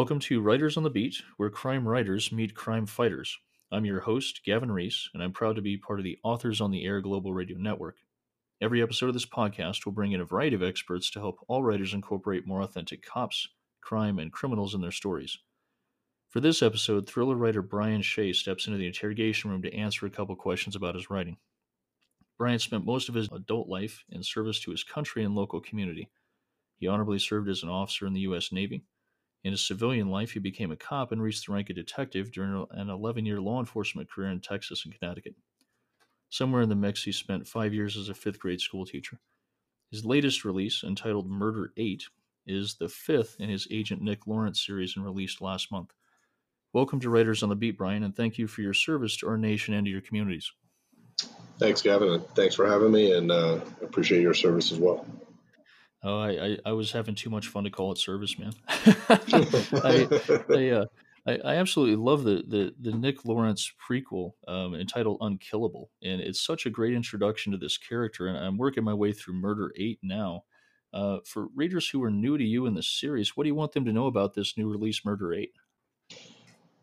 Welcome to Writers on the Beat, where crime writers meet crime fighters. I'm your host, Gavin Reese, and I'm proud to be part of the Authors on the Air Global Radio Network. Every episode of this podcast will bring in a variety of experts to help all writers incorporate more authentic cops, crime, and criminals in their stories. For this episode, thriller writer Brian Shea steps into the interrogation room to answer a couple questions about his writing. Brian spent most of his adult life in service to his country and local community. He honorably served as an officer in the U.S. Navy, in his civilian life, he became a cop and reached the rank of detective during an 11 year law enforcement career in Texas and Connecticut. Somewhere in the mix, he spent five years as a fifth grade school teacher. His latest release, entitled Murder 8, is the fifth in his Agent Nick Lawrence series and released last month. Welcome to Writers on the Beat, Brian, and thank you for your service to our nation and to your communities. Thanks, Gavin, thanks for having me, and uh, appreciate your service as well. Oh, I, I, I, was having too much fun to call it service, man. I, I, uh, I, I, absolutely love the, the, the Nick Lawrence prequel um, entitled Unkillable. And it's such a great introduction to this character. And I'm working my way through Murder 8 now. Uh, for readers who are new to you in this series, what do you want them to know about this new release, Murder 8?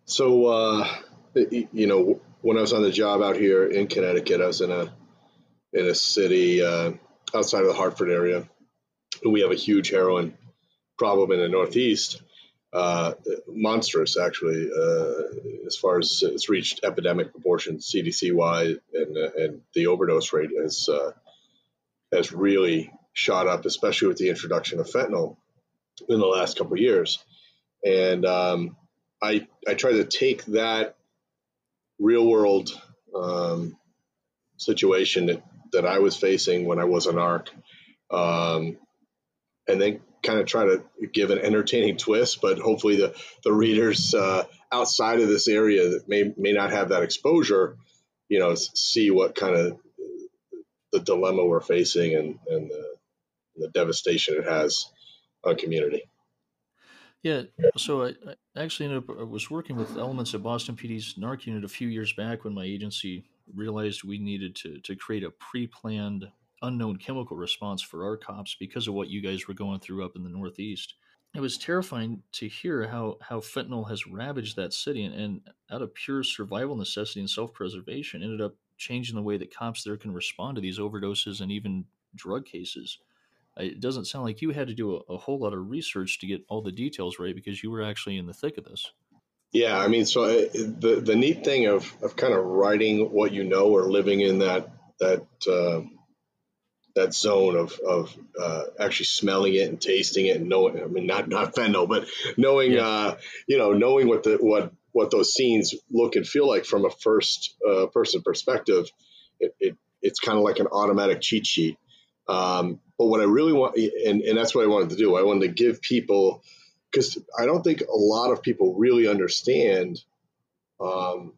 So, uh, you know, when I was on the job out here in Connecticut, I was in a in a city uh, outside of the Hartford area we have a huge heroin problem in the Northeast. Uh, monstrous, actually, uh, as far as it's reached epidemic proportions CDC wide, and uh, and the overdose rate has uh, has really shot up, especially with the introduction of fentanyl in the last couple years. And um, I I try to take that real world um, situation that, that I was facing when I was a NARC um, and then kind of try to give an entertaining twist. But hopefully, the the readers uh, outside of this area that may may not have that exposure, you know, see what kind of the dilemma we're facing and and the, the devastation it has on community. Yeah, so I, I actually ended up I was working with elements of Boston PD's NARC unit a few years back when my agency realized we needed to to create a pre-planned unknown chemical response for our cops because of what you guys were going through up in the Northeast. It was terrifying to hear how, how fentanyl has ravaged that city and, and out of pure survival necessity and self preservation ended up changing the way that cops there can respond to these overdoses and even drug cases. It doesn't sound like you had to do a, a whole lot of research to get all the details right because you were actually in the thick of this. Yeah, I mean, so I, uh, the the neat thing of, of kind of writing what you know or living in that that uh, that zone of of uh, actually smelling it and tasting it and knowing. I mean, not not fentanyl, but knowing yeah. uh, you know knowing what the what what those scenes look and feel like from a first uh, person perspective. It, it it's kind of like an automatic cheat sheet. Um, but what I really want, and, and that's what I wanted to do. I wanted to give people, because I don't think a lot of people really understand, um,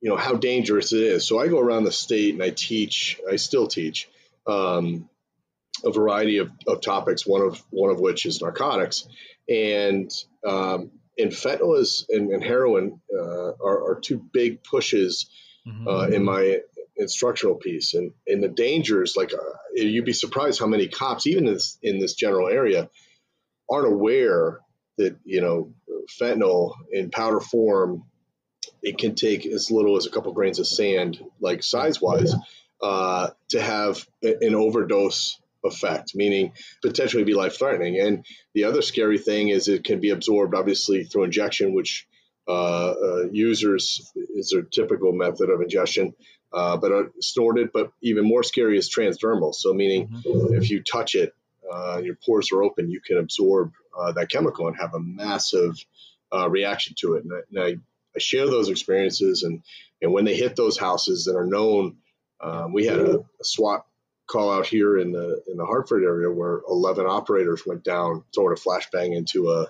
you know, how dangerous it is. So I go around the state and I teach. I still teach um, a variety of, of topics. One of one of which is narcotics, and um, and fentanyl is and, and heroin uh, are, are, two big pushes mm-hmm. uh, in my instructional piece. And and the dangers, like uh, you'd be surprised how many cops, even in this, in this general area, aren't aware that you know fentanyl in powder form it can take as little as a couple grains of sand, like size wise, uh, to have an overdose effect, meaning potentially be life threatening. And the other scary thing is it can be absorbed, obviously, through injection, which uh, uh, users is their typical method of ingestion, uh, but are snorted. But even more scary is transdermal. So, meaning mm-hmm. if you touch it, uh, your pores are open, you can absorb uh, that chemical and have a massive uh, reaction to it. And, I, and I, I share those experiences, and, and when they hit those houses that are known um, we had a, a, SWAT call out here in the in the Hartford area where 11 operators went down, throwing a flashbang into a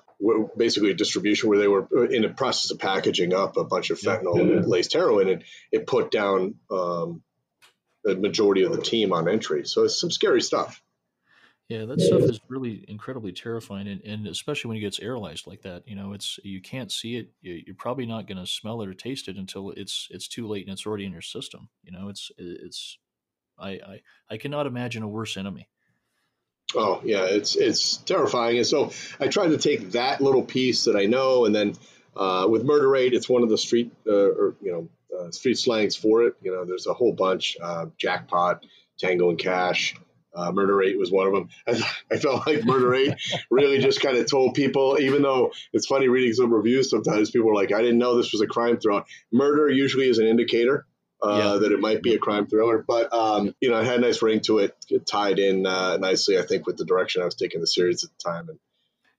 basically a distribution where they were in the process of packaging up a bunch of fentanyl yeah. laced heroin, and it put down um, the majority of the team on entry. So it's some scary stuff. Yeah, that stuff is really incredibly terrifying, and, and especially when it gets aerolized like that. You know, it's you can't see it. You're probably not going to smell it or taste it until it's it's too late and it's already in your system. You know, it's it's I I, I cannot imagine a worse enemy. Oh yeah, it's it's terrifying. And so I tried to take that little piece that I know, and then uh, with Murder 8, it's one of the street uh, or you know uh, street slangs for it. You know, there's a whole bunch: uh, jackpot, tango and cash. Uh, Murder 8 was one of them. I, I felt like Murder 8 really just kind of told people, even though it's funny reading some reviews sometimes, people are like, I didn't know this was a crime thriller. Murder usually is an indicator uh, yeah. that it might be a crime thriller. But um, you know, it had a nice ring to it. It tied in uh, nicely, I think, with the direction I was taking the series at the time. And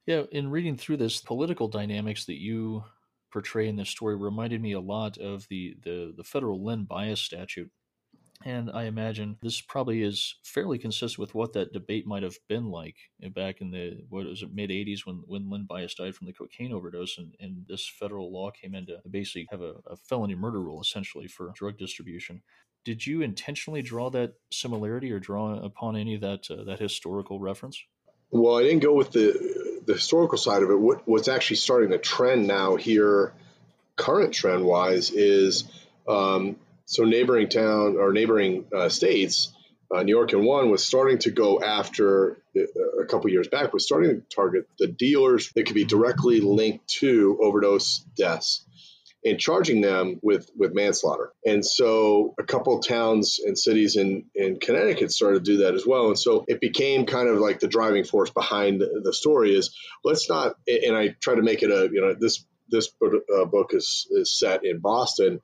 yeah, in reading through this, political dynamics that you portray in this story reminded me a lot of the the, the federal Len Bias statute and I imagine this probably is fairly consistent with what that debate might have been like back in the what was it mid '80s when when Len Bias died from the cocaine overdose, and, and this federal law came in to basically have a, a felony murder rule essentially for drug distribution. Did you intentionally draw that similarity or draw upon any of that uh, that historical reference? Well, I didn't go with the the historical side of it. What, what's actually starting to trend now here, current trend wise, is um, so neighboring town or neighboring uh, states, uh, New York and one was starting to go after uh, a couple years back was starting to target the dealers that could be directly linked to overdose deaths and charging them with with manslaughter. And so a couple towns and cities in in Connecticut started to do that as well. And so it became kind of like the driving force behind the story is let's not and I try to make it a you know this this uh, book is, is set in Boston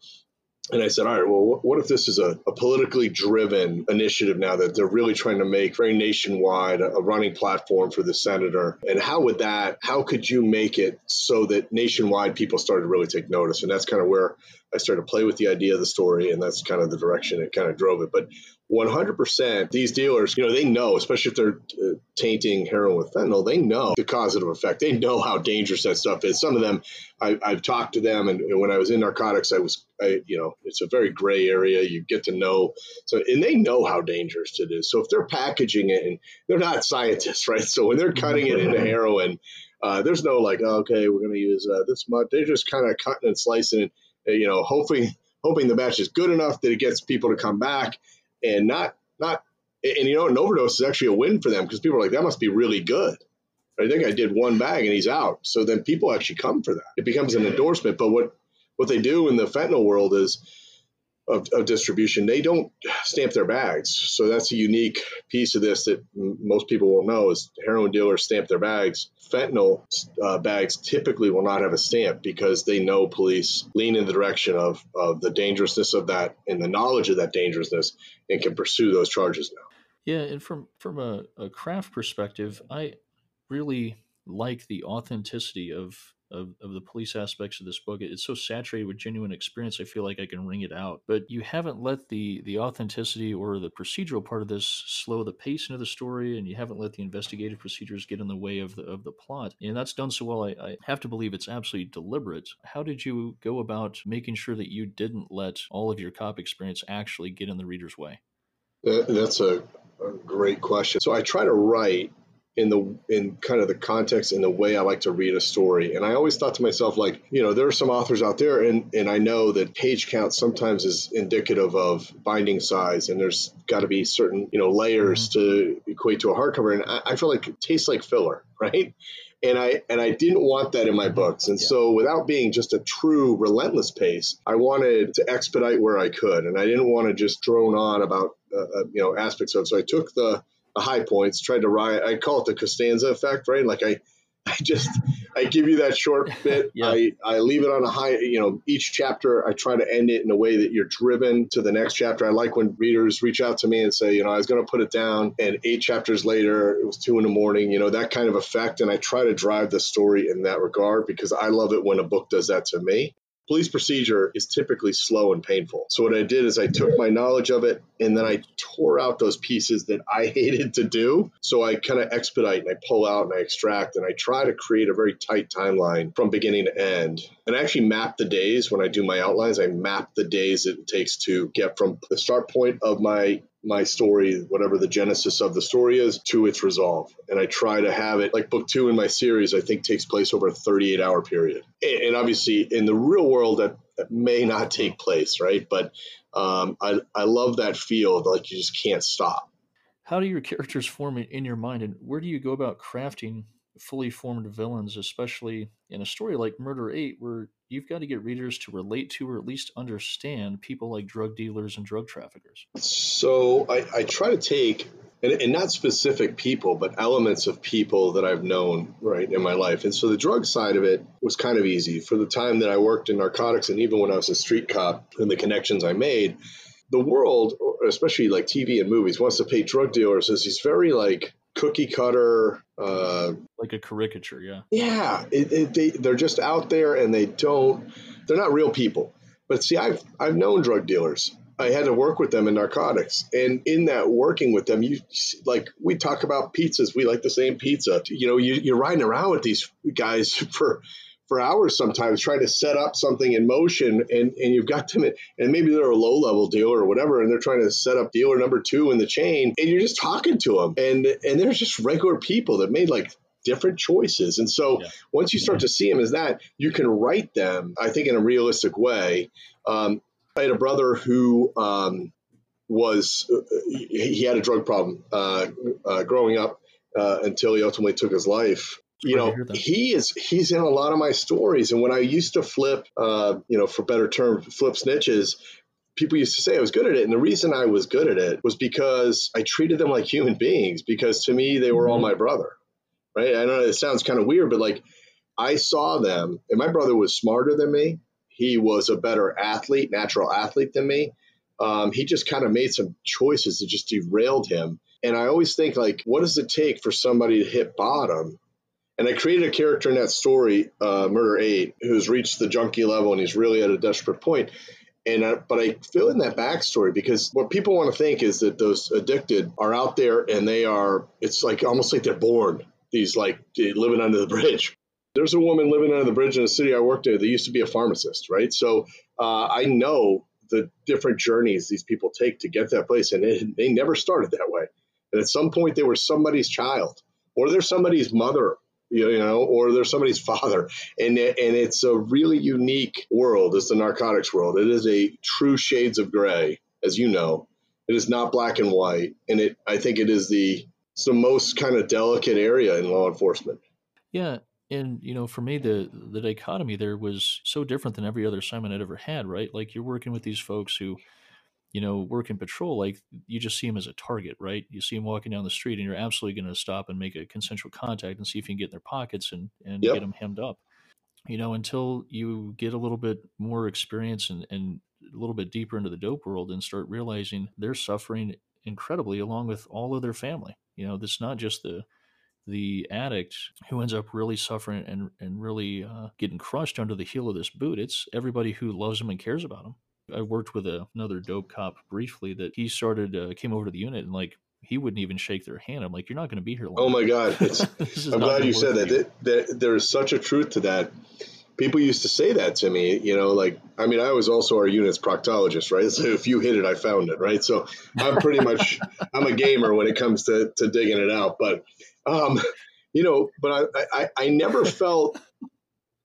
and I said, all right, well, what if this is a, a, politically driven initiative now that they're really trying to make very nationwide a, running platform for the senator? And how would that, how could you make it so that nationwide people started to really take notice? And that's kind of where I started to play with the idea of the story, and that's kind of the direction it kind of drove it. But 100%, these dealers, you know, they know, especially if they're uh, tainting heroin with fentanyl, they know the causative effect. They know how dangerous that stuff is. Some of them, I, have talked to them, and, and when I was in narcotics, I was, I, you know, it's a very gray area. You get to know, so and they know how dangerous it is. So if they're packaging it, and they're not scientists, right? So when they're cutting it into heroin, uh, there's no like, oh, okay, we're going to use uh, this much. They're just kind of cutting and slicing it you know, hoping hoping the batch is good enough that it gets people to come back and not not and you know an overdose is actually a win for them because people are like that must be really good. I think I did one bag and he's out. So then people actually come for that. It becomes an endorsement. But what what they do in the fentanyl world is of, of, distribution, they don't stamp their bags. So that's a unique piece of this that m- most people won't know is heroin dealers stamp their bags. Fentanyl uh, bags typically will not have a stamp because they know police lean in the direction of, of the dangerousness of that and the knowledge of that dangerousness and can pursue those charges now. Yeah, and from from a, a craft perspective, I really like the authenticity of of, of the police aspects of this book. It's so saturated with genuine experience. I feel like I can wring it out. But you haven't let the the authenticity or the procedural part of this slow the pace into the story, and you haven't let the investigative procedures get in the way of the of the plot. And that's done so well. I, I have to believe it's absolutely deliberate. How did you go about making sure that you didn't let all of your cop experience actually get in the reader's way? That's a, a great question. So I try to write in the in kind of the context and the way I like to read a story. And I always thought to myself, like, you know, there are some authors out there, and and I know that page count sometimes is indicative of binding size, and there's got to be certain you know layers mm-hmm. to equate to a hardcover. And I, I feel like it tastes like filler, right? and I and I didn't want that in my books. And yeah. so without being just a true relentless pace, I wanted to expedite where I could, and I didn't want to just drone on about uh, uh you know aspects of it. So I took the the high points, tried to ride. I call it the Costanza effect, right? Like I, I just I give you that short bit. yeah. I, I leave it on a high, you know, each chapter I try to end it in a way that you're driven to the next chapter. I like when readers reach out to me and say, you know, I was going to put it down and eight chapters later it was two in the morning, you know, that kind of effect. And I try to drive the story in that regard because I love it when a book does that to me police procedure is typically slow and painful. So what I did is I took my knowledge of it and then I tore out those pieces that I hated to do. So I kind of expedite and I pull out and I extract and I try to create a very tight timeline from beginning to end. And I actually map the days when I do my outlines. I map the days it takes to get from the start point of my my story, whatever the genesis of the story is, to its resolve. And I try to have it like book two in my series, I think takes place over a 38 hour period. And obviously, in the real world, that, that may not take place, right? But um, I, I love that feel like you just can't stop. How do your characters form in your mind, and where do you go about crafting fully formed villains, especially in a story like Murder 8, where you've got to get readers to relate to or at least understand people like drug dealers and drug traffickers? So I, I try to take and, and, not specific people, but elements of people that I've known right in my life. And so the drug side of it was kind of easy. For the time that I worked in narcotics, and even when I was a street cop, and the connections I made, the world, especially like TV and movies, wants to paint drug dealers as these very like cookie cutter, uh, like a caricature. Yeah, yeah. It, it, they they're just out there and they don't. They're not real people. But see, I've I've known drug dealers I had to work with them in narcotics. And in that working with them, you like we talk about pizzas. We like the same pizza. You know, you, you're riding around with these guys for for hours sometimes trying to set up something in motion and, and you've got them in, and maybe they're a low level dealer or whatever and they're trying to set up dealer number two in the chain and you're just talking to them and and they're just regular people that made like different choices and so yeah. once you start to see them as that you can write them i think in a realistic way um, I had a brother who um, was he had a drug problem uh, uh, growing up uh, until he ultimately took his life. You know, he is he's in a lot of my stories, and when I used to flip, uh, you know, for better term, flip snitches. People used to say I was good at it. And the reason I was good at it was because I treated them like human beings, because to me, they were mm-hmm. all my brother. Right. I know it sounds kind of weird, but like I saw them, and my brother was smarter than me he was a better athlete, natural athlete than me. Um, he just kind of made some choices that just derailed him. And I always think, like, what does it take for somebody to hit bottom? And I created a character in that story, uh, Murder Eight, who's reached the junkie level and he's really at a desperate point. And I, but I fill in that backstory because what people want to think is that those addicted are out there and they are. It's like almost like they're born. These like living under the bridge there's a woman living under the bridge in the city I worked at that used to be a pharmacist, right? So uh, I know the different journeys these people take to get to that place, and it, they never started that way. And at some point, they were somebody's child, or they're somebody's mother, you know, or they're somebody's father, and and it's a really unique world. It's the narcotics world. It is a true shades of gray, as you know. It is not black and white, and it. I think it is the it's the most kind of delicate area in law enforcement. Yeah, and you know, for me, the the dichotomy there was so different than every other assignment I'd ever had. Right, like you're working with these folks who, you know, work in patrol. Like you just see them as a target, right? You see them walking down the street, and you're absolutely going to stop and make a consensual contact and see if you can get in their pockets and and yep. get them hemmed up. You know, until you get a little bit more experience and and a little bit deeper into the dope world and start realizing they're suffering incredibly along with all of their family. You know, this not just the the addict who ends up really suffering and, and really uh, getting crushed under the heel of this boot. It's everybody who loves him and cares about him. I worked with a, another dope cop briefly that he started, uh, came over to the unit and like, he wouldn't even shake their hand. I'm like, you're not going to be here long. Oh my God. I'm glad you said that. That, that. There is such a truth to that. People used to say that to me, you know, like, I mean, I was also our unit's proctologist, right? So if you hit it, I found it, right? So I'm pretty much, I'm a gamer when it comes to, to digging it out. But um, you know, but I, I, I never felt,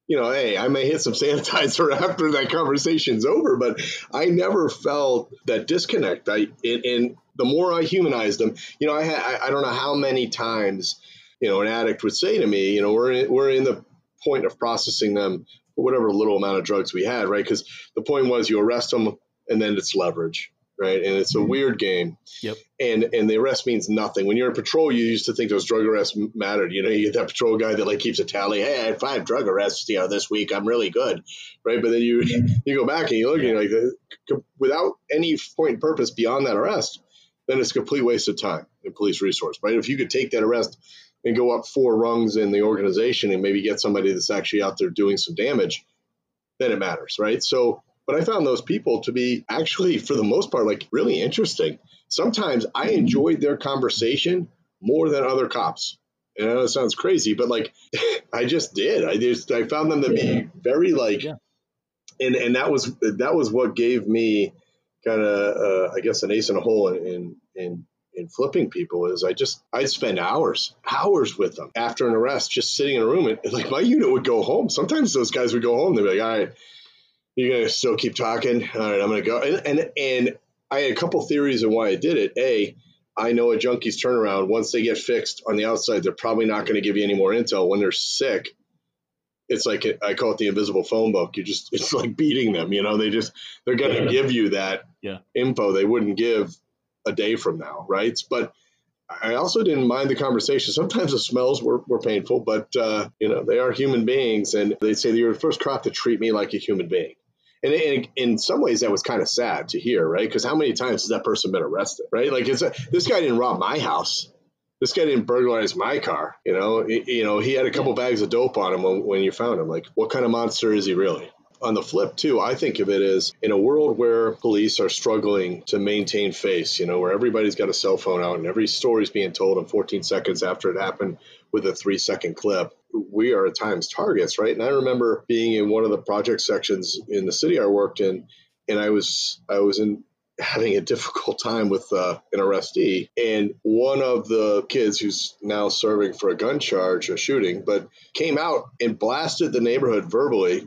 you know, hey, I may hit some sanitizer after that conversation's over, but I never felt that disconnect. I, and, the more I humanized them, you know, I, I, I don't know how many times, you know, an addict would say to me, you know, we're in, we're in the point of processing them for whatever little amount of drugs we had, right? Because the point was you arrest them and then it's leverage right? And it's a mm-hmm. weird game. Yep. And and the arrest means nothing. When you're in patrol, you used to think those drug arrests mattered. You know, you get that patrol guy that like keeps a tally. Hey, I had five drug arrests, you know, this week. I'm really good, right? But then you you go back and you look, and you're like, without any point and purpose beyond that arrest, then it's a complete waste of time and police resource, right? If you could take that arrest and go up four rungs in the organization and maybe get somebody that's actually out there doing some damage, then it matters, right? So but I found those people to be actually, for the most part, like really interesting. Sometimes I enjoyed their conversation more than other cops. And I know it sounds crazy, but like I just did. I just I found them to be very like, yeah. and and that was that was what gave me kind of uh, I guess an ace in a hole in, in in in flipping people is I just I'd spend hours hours with them after an arrest, just sitting in a room and like my unit would go home. Sometimes those guys would go home. They'd be like, all right you're gonna still keep talking. All right, I'm gonna go. And and and I had a couple theories on why I did it. A, I know a junkie's turnaround. Once they get fixed on the outside, they're probably not going to give you any more intel. When they're sick, it's like I call it the invisible phone book. You just it's like beating them. You know, they just they're going to yeah. give you that yeah. info they wouldn't give a day from now, right? But I also didn't mind the conversation. Sometimes the smells were, were painful, but uh, you know they are human beings, and they say you're the first crop to treat me like a human being. And in, some ways, that was kind of sad to hear, right? Because how many times has that person been arrested, right? Like, it's a, this guy didn't rob my house. This guy didn't burglarize my car. You know, it, you know, he had a couple bags of dope on him when, when you found him. Like, what kind of monster is he really? On the flip, too, I think of it as in a world where police are struggling to maintain face, you know, where everybody's got a cell phone out and every story's being told in 14 seconds after it happened with a three second clip we are at times targets, right? And I remember being in one of the project sections in the city I worked in, and I was I was in having a difficult time with uh, an arrestee, and one of the kids who's now serving for a gun charge, a shooting, but came out and blasted the neighborhood verbally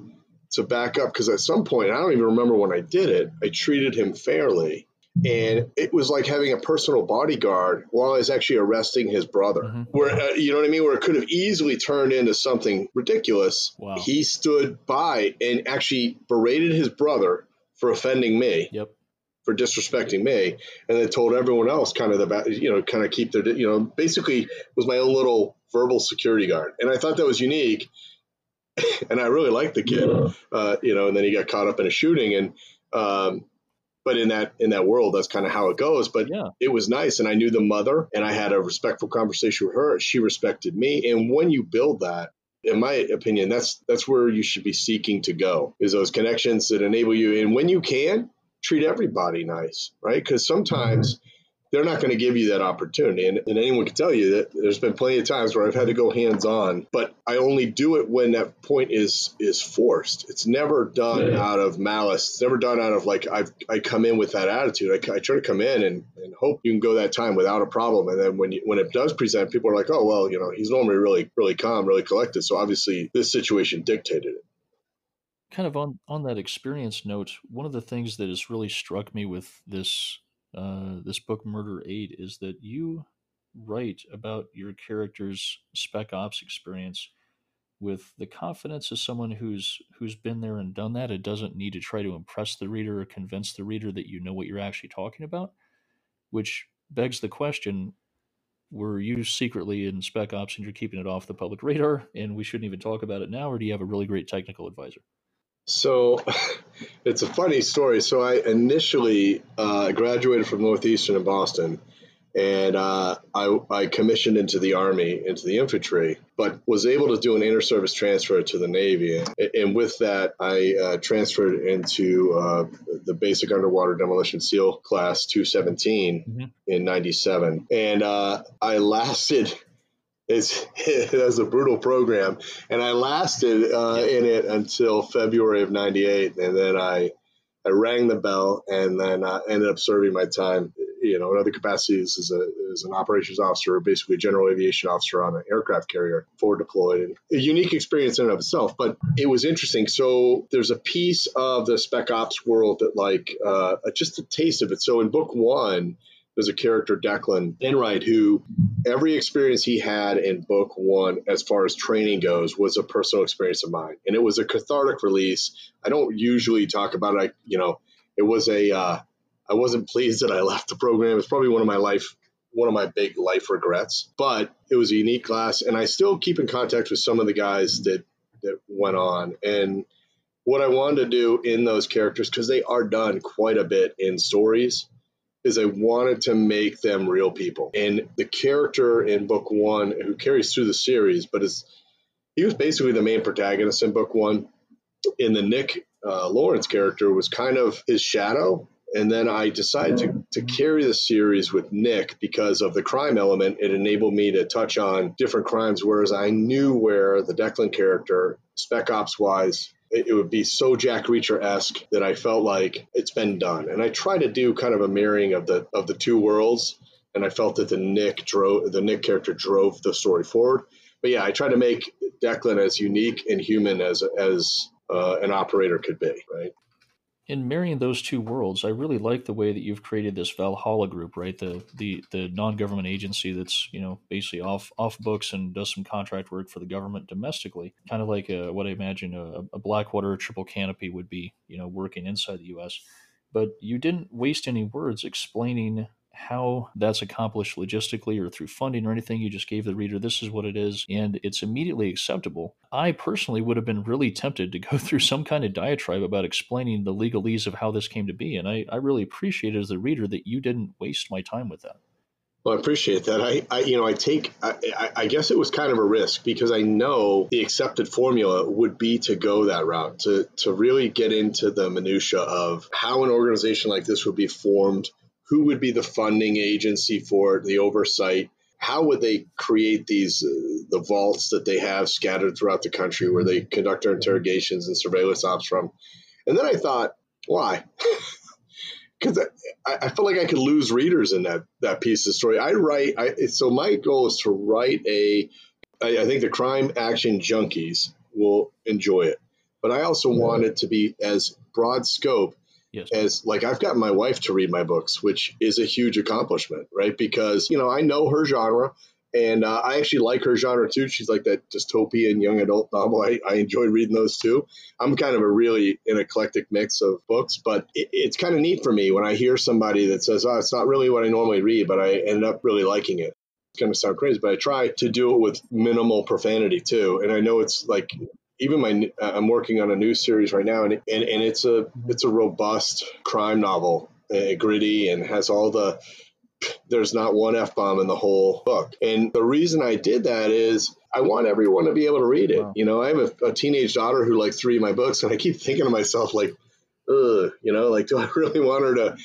to back up because at some point I don't even remember when I did it. I treated him fairly and it was like having a personal bodyguard while I was actually arresting his brother. Mm-hmm. Where uh, you know what I mean? Where it could have easily turned into something ridiculous. Wow. He stood by and actually berated his brother for offending me. Yep. For disrespecting me, and then told everyone else kind of the you know kind of keep their you know basically was my own little verbal security guard, and I thought that was unique, and I really liked the kid, yeah. uh, you know. And then he got caught up in a shooting, and um, but in that in that world that's kind of how it goes but yeah. it was nice and i knew the mother and i had a respectful conversation with her she respected me and when you build that in my opinion that's that's where you should be seeking to go is those connections that enable you and when you can treat everybody nice right because sometimes mm-hmm they're not going to give you that opportunity. And, and, anyone can tell you that there's been plenty of times where I've had to go hands on, but I only do it when that point is is forced. It's never done yeah. out of malice. It's never done out of like I've I come in with that attitude. I, I try to come in and, and hope you can go that time without a problem. And then when you, when it does present, people are like, oh well, you know, he's normally really really calm, really collected. So obviously this situation dictated it kind of on on that experience note one of the things that has really struck me with this uh, this book, Murder Eight, is that you write about your character's spec ops experience with the confidence of someone who's who's been there and done that. It doesn't need to try to impress the reader or convince the reader that you know what you're actually talking about, which begs the question: Were you secretly in spec ops and you're keeping it off the public radar, and we shouldn't even talk about it now, or do you have a really great technical advisor? So it's a funny story. So I initially uh, graduated from Northeastern in Boston and uh, I, I, commissioned into the Army, into the infantry, but was able to do an inter service transfer to the Navy. And, and with that, I uh, transferred into uh, the basic underwater demolition SEAL class 217 mm-hmm. in 97. And uh, I lasted it's it was a brutal program, and I lasted uh, in it until February of '98, and then I I rang the bell, and then I ended up serving my time. You know, in other capacities as, a, as an operations officer, basically a general aviation officer on an aircraft carrier, forward deployed, and a unique experience in and of itself. But it was interesting. So there's a piece of the spec ops world that, like, uh, just a taste of it. So in book one, there's a character, Declan Enright, who every experience he had in book one, as far as training goes, was a personal experience of mine. And it was a cathartic release. I don't usually talk about it. I, you know, it was a, uh, I wasn't pleased that I left the program. It's probably one of my life, one of my big life regrets, but it was a unique class. And I still keep in contact with some of the guys that, that went on. And what I wanted to do in those characters, because they are done quite a bit in stories, is I wanted to make them real people. And the character in book one, who carries through the series, but is he was basically the main protagonist in book one. In the Nick uh, Lawrence character was kind of his shadow. And then I decided to, to carry the series with Nick because of the crime element. It enabled me to touch on different crimes, whereas I knew where the Declan character, spec ops wise, it would be so Jack Reacher esque that I felt like it's been done. And I try to do kind of a mirroring of the of the two worlds. And I felt that the Nick drove the Nick character drove the story forward. But yeah, I try to make Declan as unique and human as as uh, an operator could be. Right. In marrying those two worlds, I really like the way that you've created this Valhalla group, right? The the the non government agency that's you know basically off off books and does some contract work for the government domestically, kind of like a, what I imagine a, a Blackwater triple canopy would be, you know, working inside the U.S. But you didn't waste any words explaining how that's accomplished logistically or through funding or anything. You just gave the reader this is what it is, and it's immediately acceptable. I personally would have been really tempted to go through some kind of diatribe about explaining the legalese of how this came to be. And I, I really appreciate as the reader that you didn't waste my time with that. Well, I appreciate that. I, I you know, I take, I, I, guess it was kind of a risk because I know the accepted formula would be to go that route, to, to really get into the minutia of how an organization like this would be formed, who would be the funding agency for it, the oversight, how would they create these uh, the vaults that they have scattered throughout the country where they conduct their interrogations and surveillance ops from? And then i thought why? Because I, I feel like i could lose readers in that that piece of story. I write I, so my goal is to write a I, I think the crime action junkies will enjoy it. But i also want it to be as broad scope Yes. As like I've got my wife to read my books, which is a huge accomplishment, right? Because you know I know her genre, and uh, I actually like her genre too. She's like that dystopian young adult novel. I, I enjoy reading those too. I'm kind of a really an eclectic mix of books, but it, it's kind of neat for me when I hear somebody that says, "Oh, it's not really what I normally read," but I end up really liking it. It's going to sound crazy, but I try to do it with minimal profanity too. And I know it's like even my uh, I'm working on a new series right now, and and, and it's a it's a robust crime novel, uh, gritty, and has all the. There's not one f bomb in the whole book, and the reason I did that is I want everyone to be able to read it. Wow. You know, I have a, a, teenage daughter who likes to read my books, and I keep thinking to myself like, ugh, you know, like do I really want her to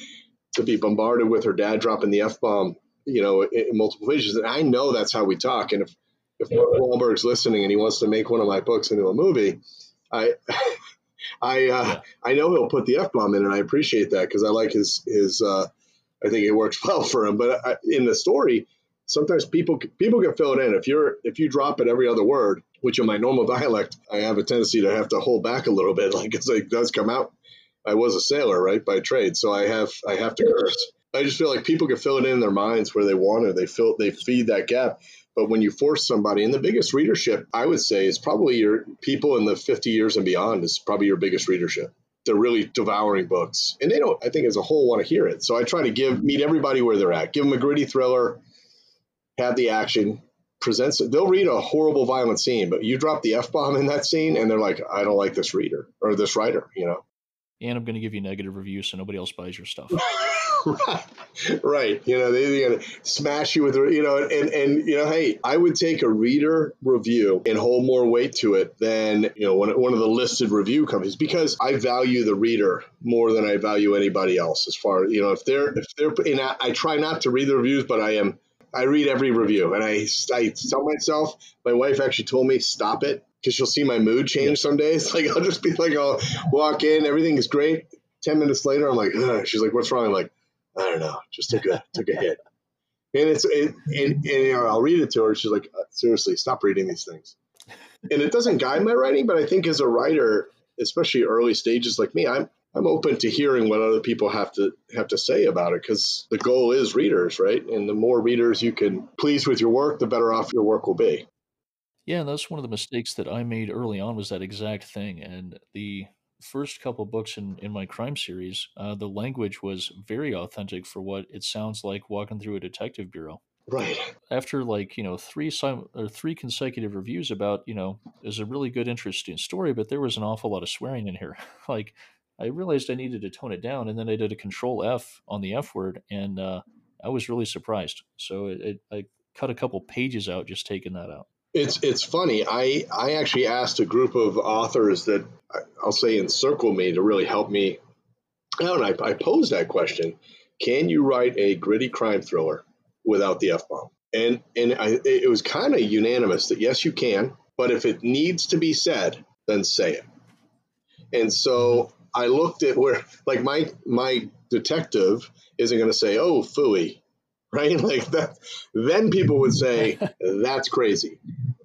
to be bombarded with her dad dropping the f bomb, you know, in, in multiple pages? And I know that's how we talk, and if if Mark Wahlberg's listening and he wants to make one of my books into a movie, I I uh, yeah. I know he'll put the f bomb in, and I appreciate that because I like his his. Uh, I think it works well for him. But I, in the story, sometimes people people can fill it in. If you're if you drop it every other word, which in my normal dialect I have a tendency to have to hold back a little bit, like it does come out. I was a sailor, right, by trade, so I have I have to curse. I just feel like people can fill it in, in their minds where they want it. They fill they feed that gap. But when you force somebody, and the biggest readership, I would say, is probably your people in the 50 years and beyond is probably your biggest readership. They're really devouring books, and they don't. I think as a whole want to hear it. So I try to give meet everybody where they're at. Give them a gritty thriller, have the action, presents. They'll read a horrible, violent scene, but you drop the f bomb in that scene, and they're like, "I don't like this reader or this writer," you know. And I'm going to give you negative reviews so nobody else buys your stuff. right. right. You know, they, are gonna smash you with, you know, and, and, you know, hey, I would take a reader review and hold more weight to it than, you know, one, one of the listed review companies because I value the reader more than I value anybody else as far, you know, if they're, if they're, and I, I try not to read the reviews, but I am, I read every review and I, I tell myself, my wife actually told me, stop it because you'll see my mood change some days. Like I'll just be like, I'll walk in, everything is great. Ten minutes later, I'm like, Ugh. she's like, what's wrong? I'm like, I don't know, just took a took a hit. And it's it, and, and I'll read it to her. She's like, uh, seriously, stop reading these things. And it doesn't guide my writing, but I think as a writer, especially early stages like me, I'm I'm open to hearing what other people have to have to say about it because the goal is readers, right? And the more readers you can please with your work, the better off your work will be. Yeah, that's one of the mistakes that I made early on was that exact thing. And the first couple books in, in my crime series, uh, the language was very authentic for what it sounds like walking through a detective bureau. Right. After like you know three sim- or three consecutive reviews about you know is a really good interesting story, but there was an awful lot of swearing in here. like I realized I needed to tone it down, and then I did a Control F on the F word, and uh, I was really surprised. So it, it, I cut a couple pages out just taking that out. It's it's funny. I I actually asked a group of authors that I'll say encircle me to really help me. And I, I posed that question: Can you write a gritty crime thriller without the f bomb? And and I, it was kind of unanimous that yes, you can. But if it needs to be said, then say it. And so I looked at where, like my my detective isn't going to say, "Oh, fooey," right? Like that. Then people would say, "That's crazy."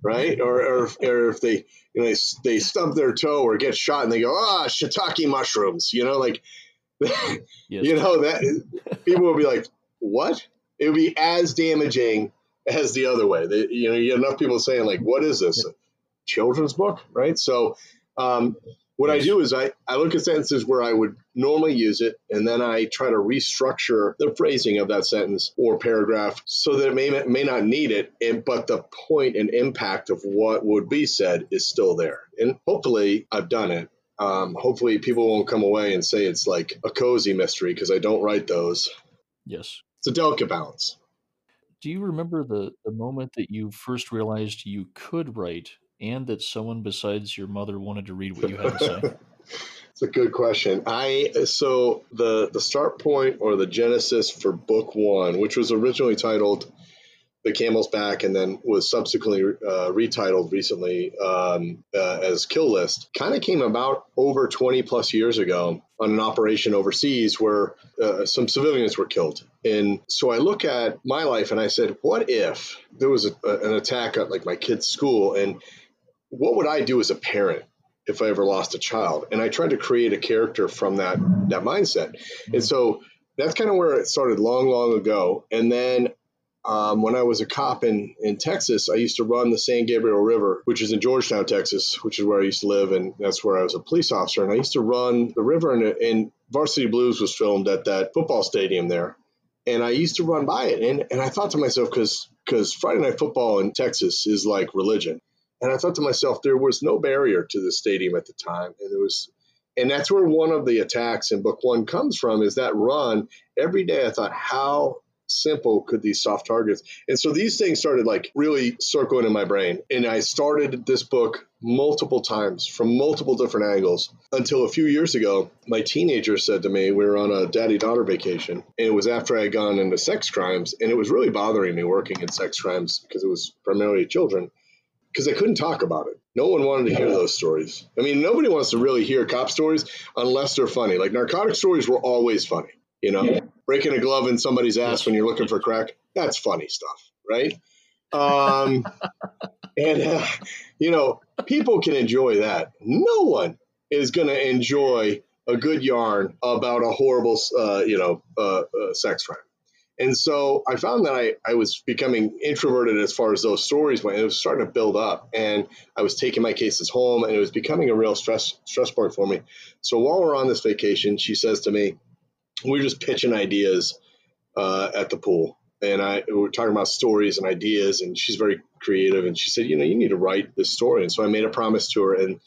Right? Or, or, or if they, you know, they, they stump their toe or get shot and they go, ah, shiitake mushrooms, you know, like, yes. you know, that people will be like, what? It would be as damaging as the other way. They, you know, you enough people saying like, what is this? children's book, right? So, um, what I do is I, I look at sentences where I would normally use it, and then I try to restructure the phrasing of that sentence or paragraph so that it may, may not need it, and, but the point and impact of what would be said is still there. And hopefully I've done it. Um, hopefully people won't come away and say it's like a cozy mystery because I don't write those. Yes. It's a delicate balance. Do you remember the, the moment that you first realized you could write and that someone besides your mother wanted to read what you had to say? It's a good question. I so the the start point or the genesis for book one, which was originally titled "The Camel's Back" and then was subsequently uh, retitled recently um, uh, as "Kill List," kind of came about over twenty plus years ago on an operation overseas where uh, some civilians were killed. And so I look at my life and I said, what if there was a, an attack at like my kid's school and what would I do as a parent if I ever lost a child? And I tried to create a character from that that mindset. And so that's kind of where it started long, long ago. And then um, when I was a cop in, in Texas, I used to run the San Gabriel River, which is in Georgetown, Texas, which is where I used to live. And that's where I was a police officer. And I used to run the river, and, and Varsity Blues was filmed at that football stadium there. And I used to run by it. And, and I thought to myself, because because Friday night football in Texas is like religion. And I thought to myself, there was no barrier to the stadium at the time. And there was, and that's where one of the attacks in book one comes from is that run. Every day I thought, how simple could these soft targets? And so these things started like really circling in my brain. And I started this book multiple times from multiple different angles until a few years ago, my teenager said to me, we were on a daddy daughter vacation. And it was after I had gone into sex crimes. And it was really bothering me working in sex crimes because it was primarily children because they couldn't talk about it. No one wanted to hear those stories. I mean, nobody wants to really hear cop stories unless they're funny. Like narcotic stories were always funny. You know, yeah. breaking a glove in somebody's ass when you're looking for crack, that's funny stuff, right? Um, and, uh, you know, people can enjoy that. No one is going to enjoy a good yarn about a horrible, uh, you know, uh, uh sex crime. And so I found that I, I was becoming introverted as far as those stories went. It was starting to build up, and I was taking my cases home, and it was becoming a real stress stress point for me. So while we're on this vacation, she says to me, "We're just pitching ideas uh, at the pool, and I we we're talking about stories and ideas, and she's very creative, and she said, you know, you need to write this story." And so I made a promise to her, and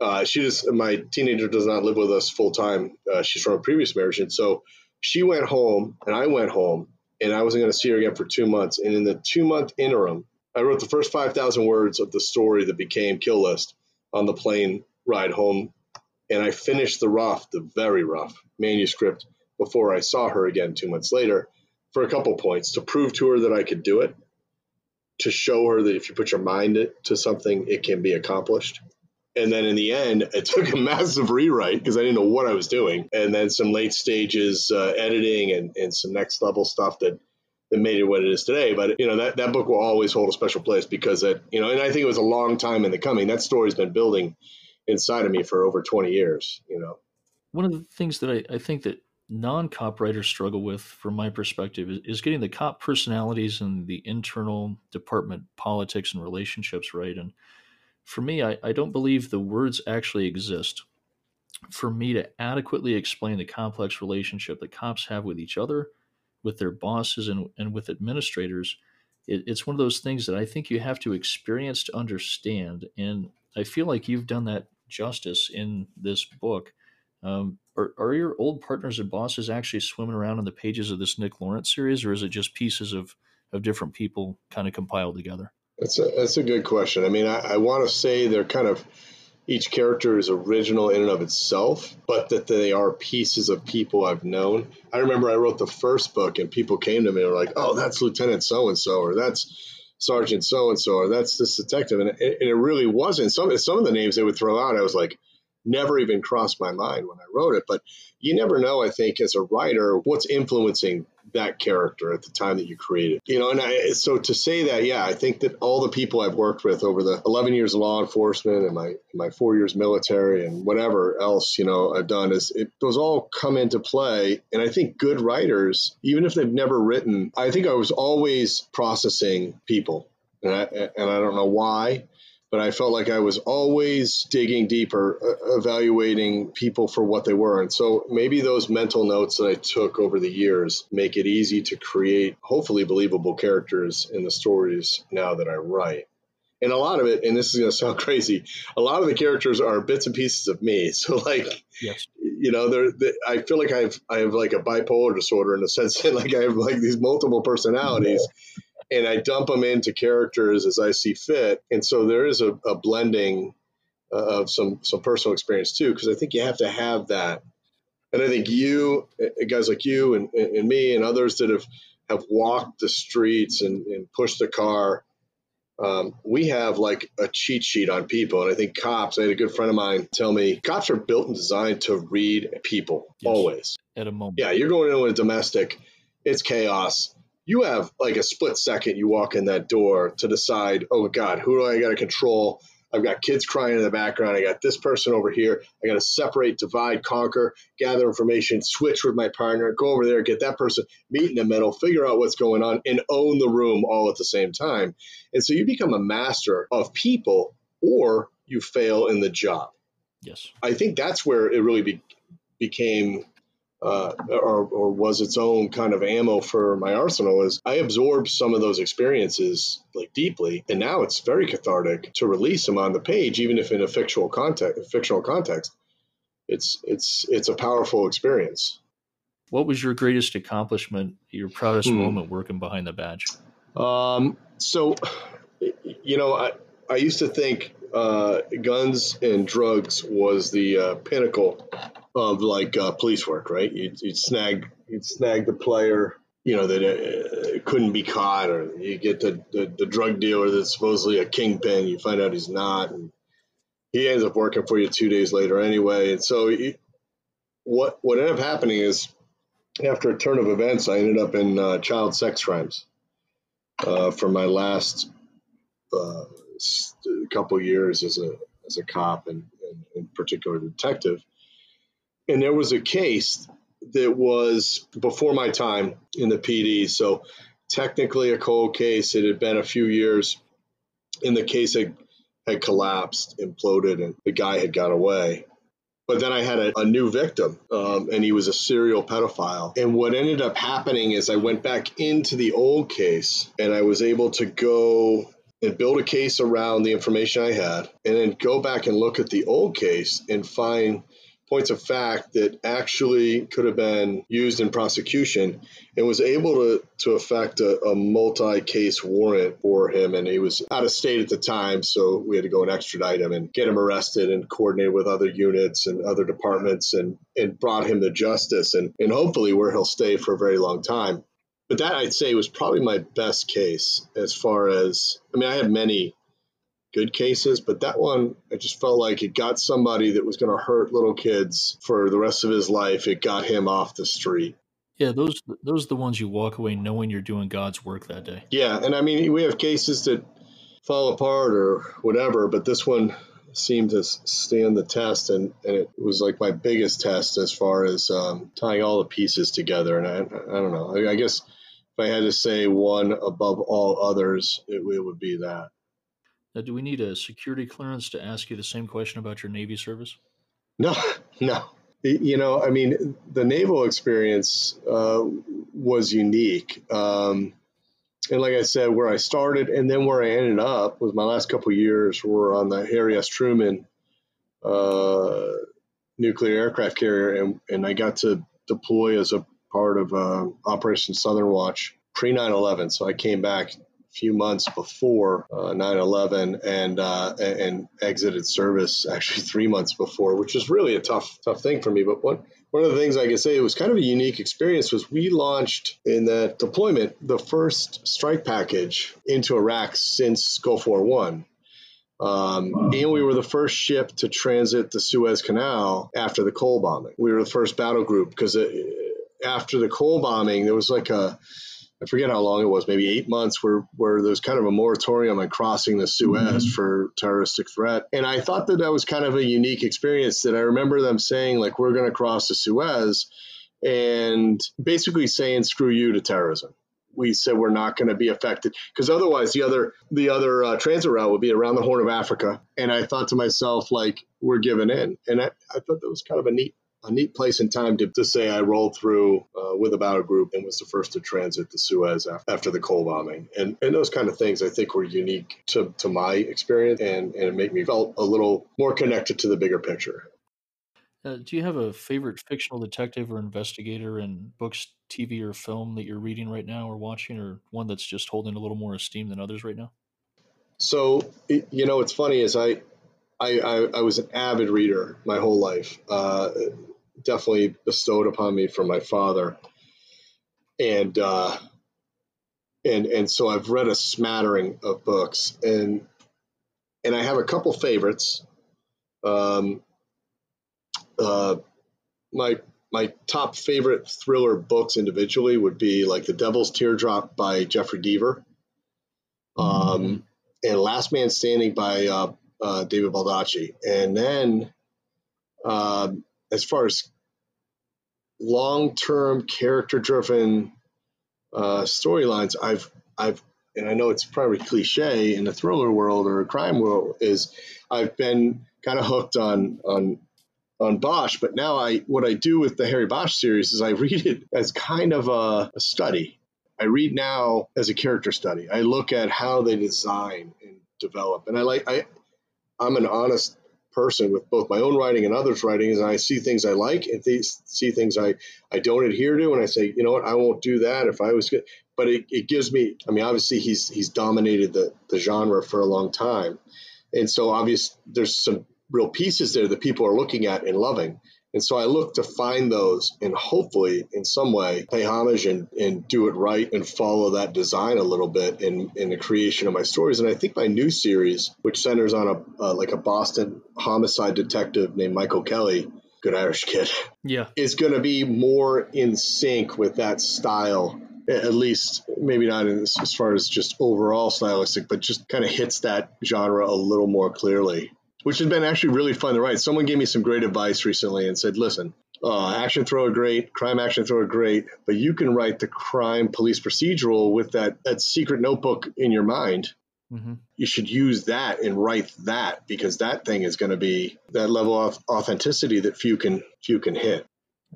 uh, she just my teenager does not live with us full time. Uh, she's from a previous marriage, and so she went home and I went home and I wasn't going to see her again for two months. And in the two month interim, I wrote the first 5,000 words of the story that became Kill List on the plane ride home. And I finished the rough, the very rough manuscript before I saw her again two months later for a couple points to prove to her that I could do it, to show her that if you put your mind to something, it can be accomplished. And then in the end, it took a massive rewrite because I didn't know what I was doing. And then some late stages uh, editing and, and some next level stuff that, that made it what it is today. But, you know, that, that book will always hold a special place because it, you know, and I think it was a long time in the coming. That story's been building inside of me for over 20 years, you know. One of the things that I, I think that non cop writers struggle with, from my perspective, is, is getting the cop personalities and the internal department politics and relationships right. And for me, I, I don't believe the words actually exist for me to adequately explain the complex relationship that cops have with each other, with their bosses, and, and with administrators. It, it's one of those things that I think you have to experience to understand. And I feel like you've done that justice in this book. Um, are, are your old partners and bosses actually swimming around in the pages of this Nick Lawrence series, or is it just pieces of, of different people kind of compiled together? That's a that's a good question. I mean, I, I want to say they're kind of each character is original in and of itself, but that they are pieces of people I've known. I remember I wrote the first book, and people came to me and were like, "Oh, that's Lieutenant so and so," or "That's Sergeant so and so," or "That's this detective," and it, and it really wasn't. Some some of the names they would throw out, I was like, never even crossed my mind when I wrote it. But you never know, I think, as a writer, what's influencing that character at the time that you created. You know, and I, so to say that, yeah, I think that all the people I've worked with over the 11 years of law enforcement and my my four years military and whatever else you know I've done is it those all come into play. And I think good writers, even if they've never written, I think I was always processing people, and I and I don't know why but I felt like I was always digging deeper, uh, evaluating people for what they were. And so maybe those mental notes that I took over the years make it easy to create hopefully believable characters in the stories now that I write. And a lot of it, and this is going to sound crazy, a lot of the characters are bits and pieces of me. So, like, yes. you know, they're, they, I feel like I have I have like a bipolar disorder in the sense that like I have like these multiple personalities, and I dump them into characters as I see fit. And so there is a, a blending uh, of some some personal experience too, because I think you have to have that. And I think you, uh, guys like you and, and me and others that have have walked the streets and, and pushed the car, um, we have like a cheat sheet on people. And I think cops, I had a good friend of mine tell me cops are built and designed to read people yes. always. At a moment. Yeah, you're going in with a domestic, it's chaos you have like a split second you walk in that door to decide, oh God, who do I got to control? I've got kids crying in the background. I got this person over here. I got to separate, divide, conquer, gather information, switch with my partner, go over there, get that person, meet in the middle, figure out what's going on, and own the room all at the same time. And so you become a master of people or you fail in the job. Yes. I think that's where it really be, became uh, or, or was its own kind of ammo for my arsenal is I absorbed some of those experiences like deeply, and now it's very cathartic to release them on the page, even if in a fictional context. Fictional context, it's it's it's a powerful experience. What was your greatest accomplishment? Your proudest hmm. moment working behind the badge? Um, so, you know, I I used to think uh, guns and drugs was the uh, pinnacle of like uh, police work, right? You'd, you'd, snag you'd snag the player, you know, that uh, couldn't be caught, or you get the, the, the drug dealer that's supposedly a kingpin. You find out he's not, and he ends up working for you two days later anyway. And so, what what ended up happening is, after a turn of events, I ended up in uh, child sex crimes uh, for my last uh, couple years as a as a cop and, and in particular detective and there was a case that was before my time in the PD. So technically a cold case. It had been a few years, and the case had, had collapsed, imploded, and the guy had got away. But then I had a, a new victim, um, and he was a serial pedophile. And what ended up happening is I went back into the old case, and I was able to go and build a case around the information I had, and then go back and look at the old case and find points of fact that actually could have been used in prosecution and was able to, to effect a, a multi case warrant for him. And he was out of state at the time, so we had to go and extradite him and get him arrested and coordinate with other units and other departments and, and brought him to justice and, and hopefully where he'll stay for a very long time. But that I'd say was probably my best case as far as I mean, I had many good cases, but that one, I just felt like it got somebody that was going to hurt little kids for the rest of his life. It got him off the street. Yeah, those those are the ones you walk away knowing you're doing God's work that day. Yeah, and I mean we have cases that fall apart or whatever, but this one seemed to stand the test, and, and it was like my biggest test as far as um, tying all the pieces together. And I, I don't know, I, I guess if I had to say one above all others, it, it would be that. Now, do we need a security clearance to ask you the same question about your Navy service? No, no. You know, I mean, the naval experience uh, was unique. Um, and like I said, where I started and then where I ended up was my last couple years were on the Harry S. Truman uh, nuclear aircraft carrier, and, and I got to deploy as a part of uh, Operation Southern Watch pre 9 11. So I came back few months before uh, 9/11 and uh, and exited service actually three months before, which was really a tough tough thing for me. But one one of the things I can say it was kind of a unique experience was we launched in that deployment the first strike package into Iraq since Gulf War One. Um, and we were the first ship to transit the Suez Canal after the Cole bombing. We were the first battle group because after the Cole bombing, there was like a I forget how long it was, maybe eight months, where where there's kind of a moratorium on crossing the Suez mm-hmm. for terroristic threat. And I thought that that was kind of a unique experience. That I remember them saying like, "We're going to cross the Suez," and basically saying, "Screw you" to terrorism we said we're not going to be affected because otherwise the other the other uh, transit route would be around the Horn of Africa. And I thought to myself, like, we're giving in. And I, I thought that was kind of a neat a neat place and time to, to say I rolled through uh, with a battle group and was the first to transit the Suez after, after the Cole bombing. And, and those kind of things I think were unique to, to my experience and, and it made me felt a little more connected to the bigger picture. Uh, do you have a favorite fictional detective or investigator in books, TV, or film that you're reading right now or watching, or one that's just holding a little more esteem than others right now? So, you know, what's funny is I, I, I, I was an avid reader my whole life, uh, definitely bestowed upon me from my father, and uh, and and so I've read a smattering of books, and and I have a couple favorites. Um, uh, my my top favorite thriller books individually would be like The Devil's Teardrop by Jeffery Deaver, um, mm-hmm. and Last Man Standing by uh, uh, David Baldacci. And then, um, as far as long term character driven uh, storylines, I've I've and I know it's probably cliche in the thriller world or a crime world is I've been kind of hooked on on on Bosch, but now I what I do with the Harry Bosch series is I read it as kind of a, a study. I read now as a character study. I look at how they design and develop, and I like I I'm an honest person with both my own writing and others' writings, and I see things I like and these see things I, I don't adhere to, and I say, you know what, I won't do that if I was good. But it, it gives me, I mean, obviously he's he's dominated the, the genre for a long time, and so obvious there's some real pieces there that people are looking at and loving. And so I look to find those and hopefully in some way pay homage and, and do it right and follow that design a little bit in, in the creation of my stories. And I think my new series, which centers on a uh, like a Boston homicide detective named Michael Kelly, good Irish kid, yeah, is going to be more in sync with that style at least maybe not in, as far as just overall stylistic, but just kind of hits that genre a little more clearly which has been actually really fun to write. Someone gave me some great advice recently and said, listen, uh, action thriller great, crime action thriller great, but you can write the crime police procedural with that, that secret notebook in your mind. Mm-hmm. You should use that and write that because that thing is going to be that level of authenticity that few can few can hit.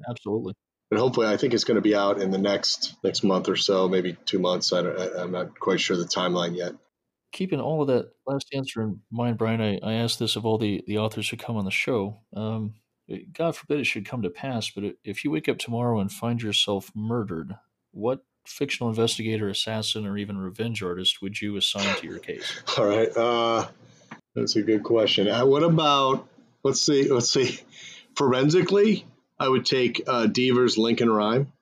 Absolutely. And hopefully, I think it's going to be out in the next next month or so, maybe two months. I am not quite sure the timeline yet keeping all of that last answer in mind, Brian, I, I asked this of all the, the authors who come on the show. Um, God forbid it should come to pass, but if you wake up tomorrow and find yourself murdered, what fictional investigator, assassin, or even revenge artist would you assign to your case? All right, uh, that's a good question. Uh, what about let's see, let's see, forensically, I would take uh, Deaver's Lincoln Rhyme.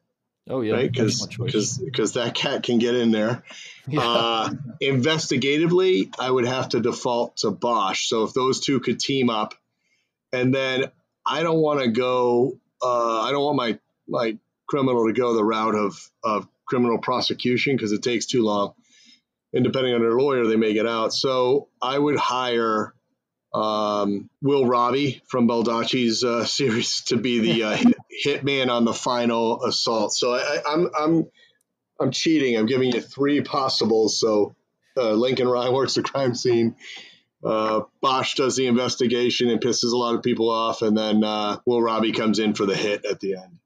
Oh yeah, right? Because because that cat can get in there. Yeah. Uh, investigatively, I would have to default to Bosch. So if those two could team up, and then I don't want to go. Uh, I don't want my my criminal to go the route of of criminal prosecution because it takes too long. And depending on their lawyer, they may get out. So I would hire um, Will Robie from Baldacci's uh, series to be the uh, hitman on the final assault. So I, I'm I'm I'm cheating. I'm giving you three possibles. So uh, Lincoln Rhyme works the crime scene. Uh, Bosch does the investigation and pisses a lot of people off, and then uh, Will Robie comes in for the hit at the end.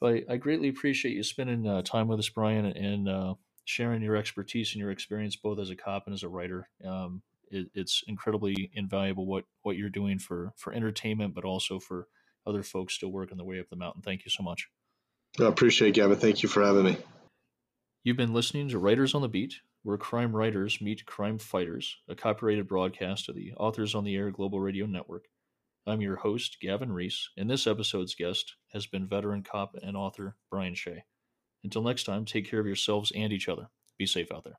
Well, I, greatly appreciate you spending uh, time with us, Brian, and uh, sharing your expertise and your experience both as a cop and as a writer. Um, it, it's incredibly invaluable what what you're doing for for entertainment, but also for other folks still working their way up the mountain. Thank you so much. I appreciate it, Gavin. Thank you for having me. You've been listening to Writers on the Beat, where crime writers meet crime fighters, a copyrighted broadcast of the Authors on the Air Global Radio Network. I'm your host, Gavin Reese, and this episode's guest has been veteran cop and author Brian Shea. Until next time, take care of yourselves and each other. Be safe out there.